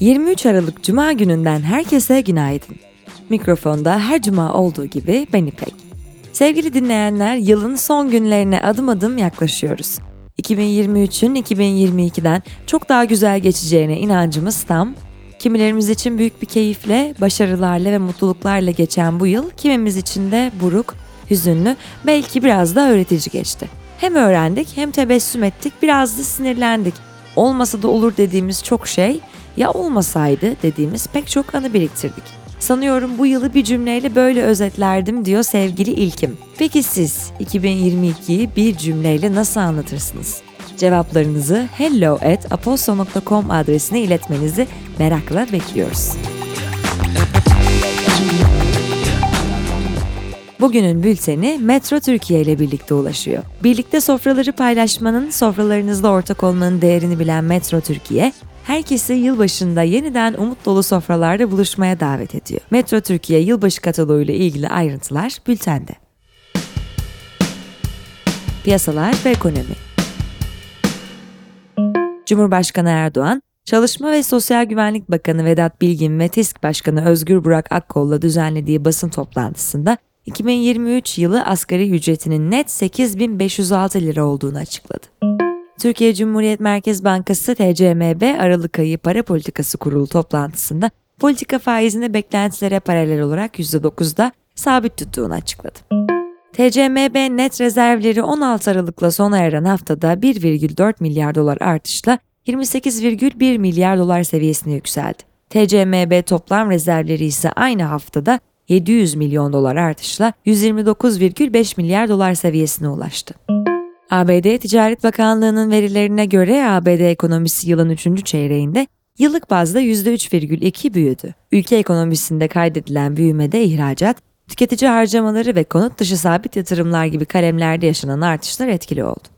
...23 Aralık Cuma gününden herkese günaydın. Mikrofonda her cuma olduğu gibi ben İpek. Sevgili dinleyenler, yılın son günlerine adım adım yaklaşıyoruz. 2023'ün 2022'den çok daha güzel geçeceğine inancımız tam. Kimilerimiz için büyük bir keyifle, başarılarla ve mutluluklarla geçen bu yıl kimimiz için de buruk, hüzünlü, belki biraz da öğretici geçti. Hem öğrendik hem tebessüm ettik, biraz da sinirlendik. Olmasa da olur dediğimiz çok şey, ya olmasaydı dediğimiz pek çok anı biriktirdik. Sanıyorum bu yılı bir cümleyle böyle özetlerdim diyor sevgili İlkim. Peki siz 2022'yi bir cümleyle nasıl anlatırsınız? Cevaplarınızı hello at adresine iletmenizi merakla bekliyoruz. Bugünün bülteni Metro Türkiye ile birlikte ulaşıyor. Birlikte sofraları paylaşmanın, sofralarınızda ortak olmanın değerini bilen Metro Türkiye, herkesi yılbaşında yeniden umut dolu sofralarda buluşmaya davet ediyor. Metro Türkiye yılbaşı kataloğu ile ilgili ayrıntılar bültende. Piyasalar ve ekonomi Cumhurbaşkanı Erdoğan, Çalışma ve Sosyal Güvenlik Bakanı Vedat Bilgin ve TİSK Başkanı Özgür Burak Akkol'la düzenlediği basın toplantısında 2023 yılı asgari ücretinin net 8506 lira olduğunu açıkladı. Türkiye Cumhuriyet Merkez Bankası TCMB Aralık ayı para politikası kurulu toplantısında politika faizini beklentilere paralel olarak %9'da sabit tuttuğunu açıkladı. TCMB net rezervleri 16 Aralık'la sona eren haftada 1,4 milyar dolar artışla 28,1 milyar dolar seviyesine yükseldi. TCMB toplam rezervleri ise aynı haftada 700 milyon dolar artışla 129,5 milyar dolar seviyesine ulaştı. ABD Ticaret Bakanlığı'nın verilerine göre ABD ekonomisi yılın 3. çeyreğinde yıllık bazda %3,2 büyüdü. Ülke ekonomisinde kaydedilen büyümede ihracat, tüketici harcamaları ve konut dışı sabit yatırımlar gibi kalemlerde yaşanan artışlar etkili oldu.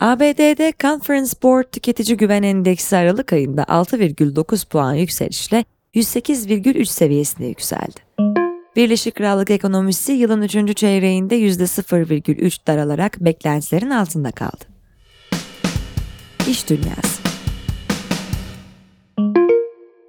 ABD'de Conference Board Tüketici Güven Endeksi Aralık ayında 6,9 puan yükselişle 108,3 seviyesine yükseldi. Birleşik Krallık ekonomisi yılın 3. çeyreğinde %0,3 daralarak beklentilerin altında kaldı. İş Dünyası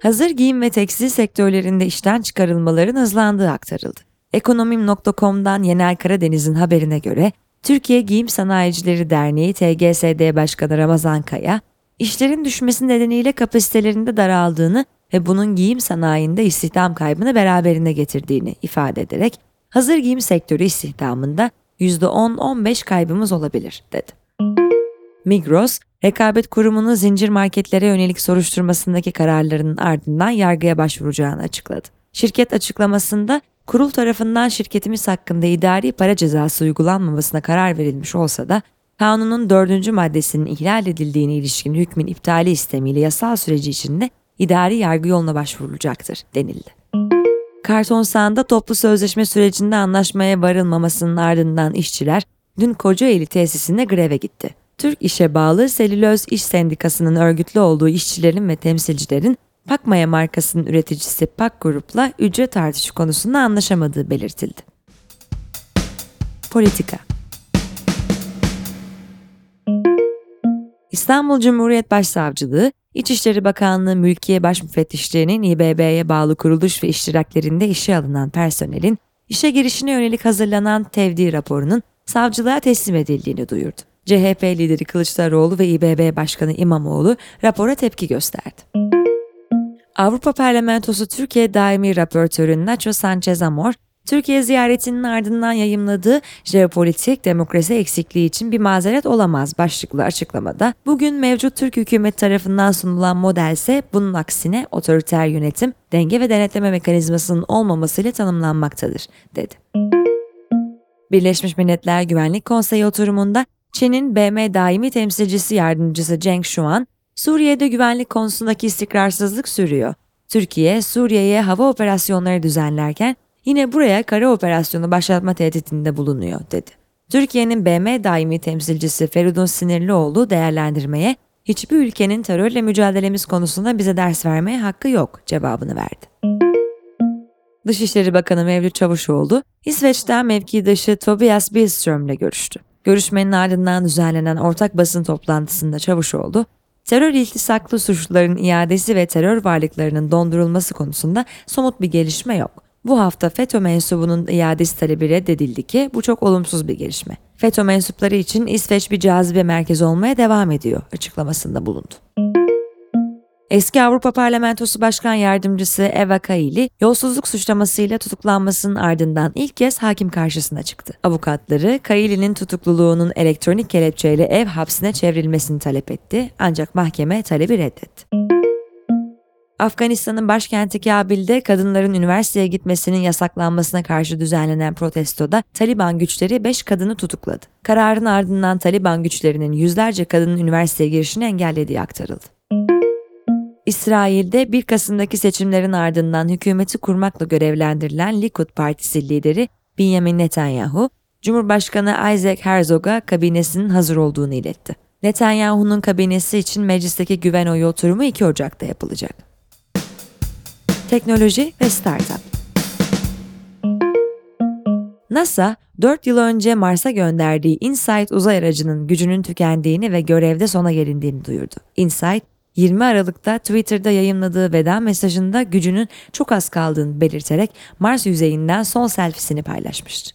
Hazır giyim ve tekstil sektörlerinde işten çıkarılmaların hızlandığı aktarıldı. Ekonomim.com'dan Yenel Karadeniz'in haberine göre Türkiye Giyim Sanayicileri Derneği TGSD Başkanı Ramazan Kaya, işlerin düşmesi nedeniyle kapasitelerinde daraldığını ve bunun giyim sanayinde istihdam kaybını beraberinde getirdiğini ifade ederek hazır giyim sektörü istihdamında %10-15 kaybımız olabilir dedi. Migros, rekabet kurumunun zincir marketlere yönelik soruşturmasındaki kararlarının ardından yargıya başvuracağını açıkladı. Şirket açıklamasında kurul tarafından şirketimiz hakkında idari para cezası uygulanmamasına karar verilmiş olsa da kanunun dördüncü maddesinin ihlal edildiğine ilişkin hükmün iptali istemiyle yasal süreci içinde idari yargı yoluna başvurulacaktır denildi. Karton sahanda toplu sözleşme sürecinde anlaşmaya varılmamasının ardından işçiler dün Kocaeli tesisine greve gitti. Türk İş'e bağlı Selüloz İş Sendikası'nın örgütlü olduğu işçilerin ve temsilcilerin Pakmaya markasının üreticisi Pak Grup'la ücret artışı konusunda anlaşamadığı belirtildi. Politika İstanbul Cumhuriyet Başsavcılığı, İçişleri Bakanlığı Mülkiye Başmüfettişliğinin İBB'ye bağlı kuruluş ve iştiraklerinde işe alınan personelin işe girişine yönelik hazırlanan tevdi raporunun savcılığa teslim edildiğini duyurdu. CHP lideri Kılıçdaroğlu ve İBB Başkanı İmamoğlu rapora tepki gösterdi. Avrupa Parlamentosu Türkiye Daimi Raportörü Nacho Sanchez Amor, Türkiye ziyaretinin ardından yayımladığı jeopolitik demokrasi eksikliği için bir mazeret olamaz başlıklı açıklamada bugün mevcut Türk hükümet tarafından sunulan model ise bunun aksine otoriter yönetim, denge ve denetleme mekanizmasının olmamasıyla tanımlanmaktadır, dedi. Birleşmiş Milletler Güvenlik Konseyi oturumunda Çin'in BM daimi temsilcisi yardımcısı Zheng Shuan, Suriye'de güvenlik konusundaki istikrarsızlık sürüyor. Türkiye, Suriye'ye hava operasyonları düzenlerken yine buraya kara operasyonu başlatma tehditinde bulunuyor, dedi. Türkiye'nin BM daimi temsilcisi Feridun Sinirlioğlu değerlendirmeye hiçbir ülkenin terörle mücadelemiz konusunda bize ders vermeye hakkı yok cevabını verdi. Dışişleri Bakanı Mevlüt Çavuşoğlu, İsveç'ten mevkidaşı Tobias Billström ile görüştü. Görüşmenin ardından düzenlenen ortak basın toplantısında Çavuşoğlu, terör iltisaklı suçluların iadesi ve terör varlıklarının dondurulması konusunda somut bir gelişme yok. Bu hafta FETÖ mensubunun iadesi talebi reddedildi ki bu çok olumsuz bir gelişme. FETÖ mensupları için İsveç bir cazibe merkezi olmaya devam ediyor açıklamasında bulundu. Eski Avrupa Parlamentosu Başkan Yardımcısı Eva Kaili, yolsuzluk suçlamasıyla tutuklanmasının ardından ilk kez hakim karşısına çıktı. Avukatları, Kaili'nin tutukluluğunun elektronik kelepçeyle ev hapsine çevrilmesini talep etti ancak mahkeme talebi reddetti. Afganistan'ın başkenti Kabil'de kadınların üniversiteye gitmesinin yasaklanmasına karşı düzenlenen protestoda Taliban güçleri 5 kadını tutukladı. Kararın ardından Taliban güçlerinin yüzlerce kadının üniversiteye girişini engellediği aktarıldı. İsrail'de 1 Kasım'daki seçimlerin ardından hükümeti kurmakla görevlendirilen Likud Partisi lideri Benjamin Netanyahu, Cumhurbaşkanı Isaac Herzog'a kabinesinin hazır olduğunu iletti. Netanyahu'nun kabinesi için meclisteki güven oyu oturumu 2 Ocak'ta yapılacak. Teknoloji ve Startup NASA, 4 yıl önce Mars'a gönderdiği InSight uzay aracının gücünün tükendiğini ve görevde sona gelindiğini duyurdu. InSight, 20 Aralık'ta Twitter'da yayınladığı veda mesajında gücünün çok az kaldığını belirterek Mars yüzeyinden son selfiesini paylaşmıştı.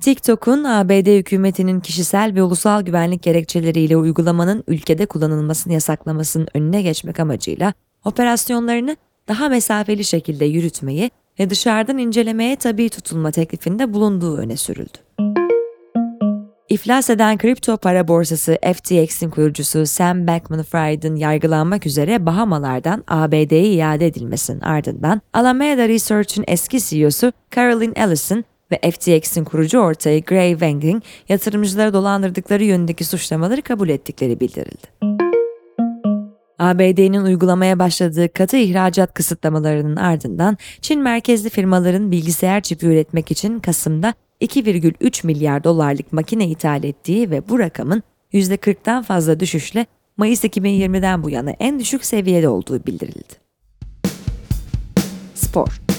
TikTok'un ABD hükümetinin kişisel ve ulusal güvenlik gerekçeleriyle uygulamanın ülkede kullanılmasını yasaklamasının önüne geçmek amacıyla operasyonlarını daha mesafeli şekilde yürütmeyi ve dışarıdan incelemeye tabi tutulma teklifinde bulunduğu öne sürüldü. İflas eden kripto para borsası FTX'in kurucusu Sam Bankman-Fried'in yargılanmak üzere Bahamalardan ABD'ye iade edilmesinin ardından Alameda Research'ın eski CEO'su Carolyn Ellison ve FTX'in kurucu ortağı Gray Wang'in yatırımcıları dolandırdıkları yönündeki suçlamaları kabul ettikleri bildirildi. ABD'nin uygulamaya başladığı katı ihracat kısıtlamalarının ardından Çin merkezli firmaların bilgisayar çipi üretmek için Kasım'da 2,3 milyar dolarlık makine ithal ettiği ve bu rakamın %40'tan fazla düşüşle Mayıs 2020'den bu yana en düşük seviyede olduğu bildirildi. Spor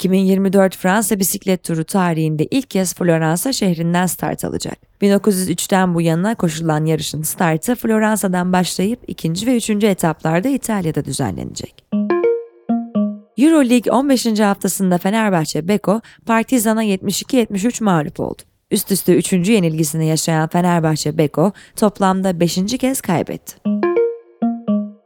2024 Fransa bisiklet turu tarihinde ilk kez Floransa şehrinden start alacak. 1903'ten bu yana koşulan yarışın startı Floransa'dan başlayıp ikinci ve üçüncü etaplarda İtalya'da düzenlenecek. Euroleague 15. haftasında Fenerbahçe Beko, Partizan'a 72-73 mağlup oldu. Üst üste 3. yenilgisini yaşayan Fenerbahçe Beko toplamda 5. kez kaybetti.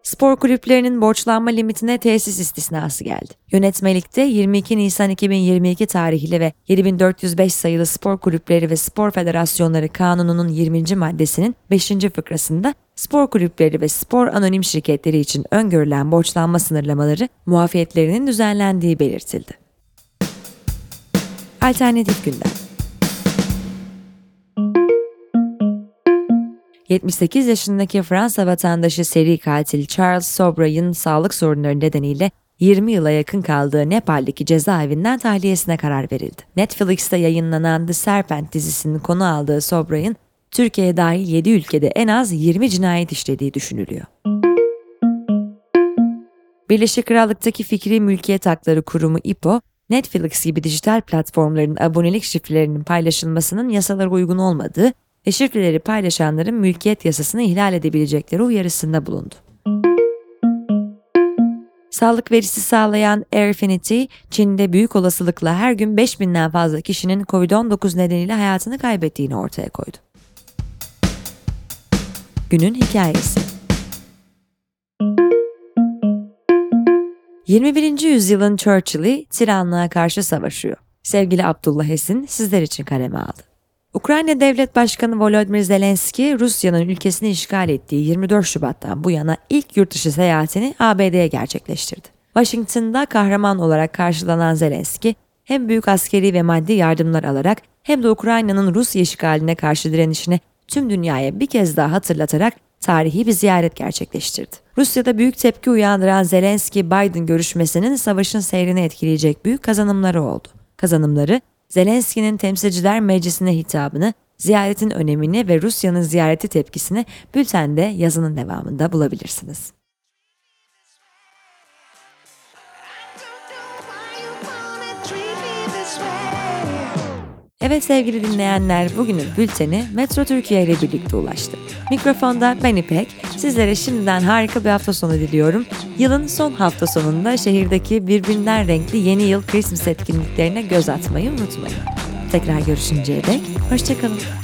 Spor kulüplerinin borçlanma limitine tesis istisnası geldi. Yönetmelikte 22 Nisan 2022 tarihli ve 7405 sayılı spor kulüpleri ve spor federasyonları kanununun 20. maddesinin 5. fıkrasında spor kulüpleri ve spor anonim şirketleri için öngörülen borçlanma sınırlamaları muafiyetlerinin düzenlendiği belirtildi. Alternatif gündem 78 yaşındaki Fransa vatandaşı seri katil Charles Sobray'ın sağlık sorunları nedeniyle 20 yıla yakın kaldığı Nepal'deki cezaevinden tahliyesine karar verildi. Netflix'te yayınlanan The Serpent dizisinin konu aldığı Sobray'ın Türkiye dahil 7 ülkede en az 20 cinayet işlediği düşünülüyor. Birleşik Krallık'taki Fikri Mülkiyet Hakları Kurumu IPO, Netflix gibi dijital platformların abonelik şifrelerinin paylaşılmasının yasalara uygun olmadığı ve şifreleri paylaşanların mülkiyet yasasını ihlal edebilecekleri uyarısında bulundu. Sağlık verisi sağlayan Airfinity, Çin'de büyük olasılıkla her gün 5000'den fazla kişinin COVID-19 nedeniyle hayatını kaybettiğini ortaya koydu. Günün hikayesi 21. yüzyılın Churchill'i tiranlığa karşı savaşıyor. Sevgili Abdullah Esin sizler için kaleme aldı. Ukrayna Devlet Başkanı Volodymyr Zelenski, Rusya'nın ülkesini işgal ettiği 24 Şubat'tan bu yana ilk yurtdışı seyahatini ABD'ye gerçekleştirdi. Washington'da kahraman olarak karşılanan Zelenski, hem büyük askeri ve maddi yardımlar alarak hem de Ukrayna'nın Rusya işgaline karşı direnişini tüm dünyaya bir kez daha hatırlatarak tarihi bir ziyaret gerçekleştirdi. Rusya'da büyük tepki uyandıran Zelenski-Biden görüşmesinin savaşın seyrini etkileyecek büyük kazanımları oldu. Kazanımları Zelenski'nin Temsilciler Meclisi'ne hitabını, ziyaretin önemini ve Rusya'nın ziyareti tepkisini bültende yazının devamında bulabilirsiniz. Evet sevgili dinleyenler bugünün bülteni Metro Türkiye ile birlikte ulaştı. Mikrofonda ben İpek. Sizlere şimdiden harika bir hafta sonu diliyorum. Yılın son hafta sonunda şehirdeki birbirinden renkli yeni yıl Christmas etkinliklerine göz atmayı unutmayın. Tekrar görüşünceye dek hoşçakalın.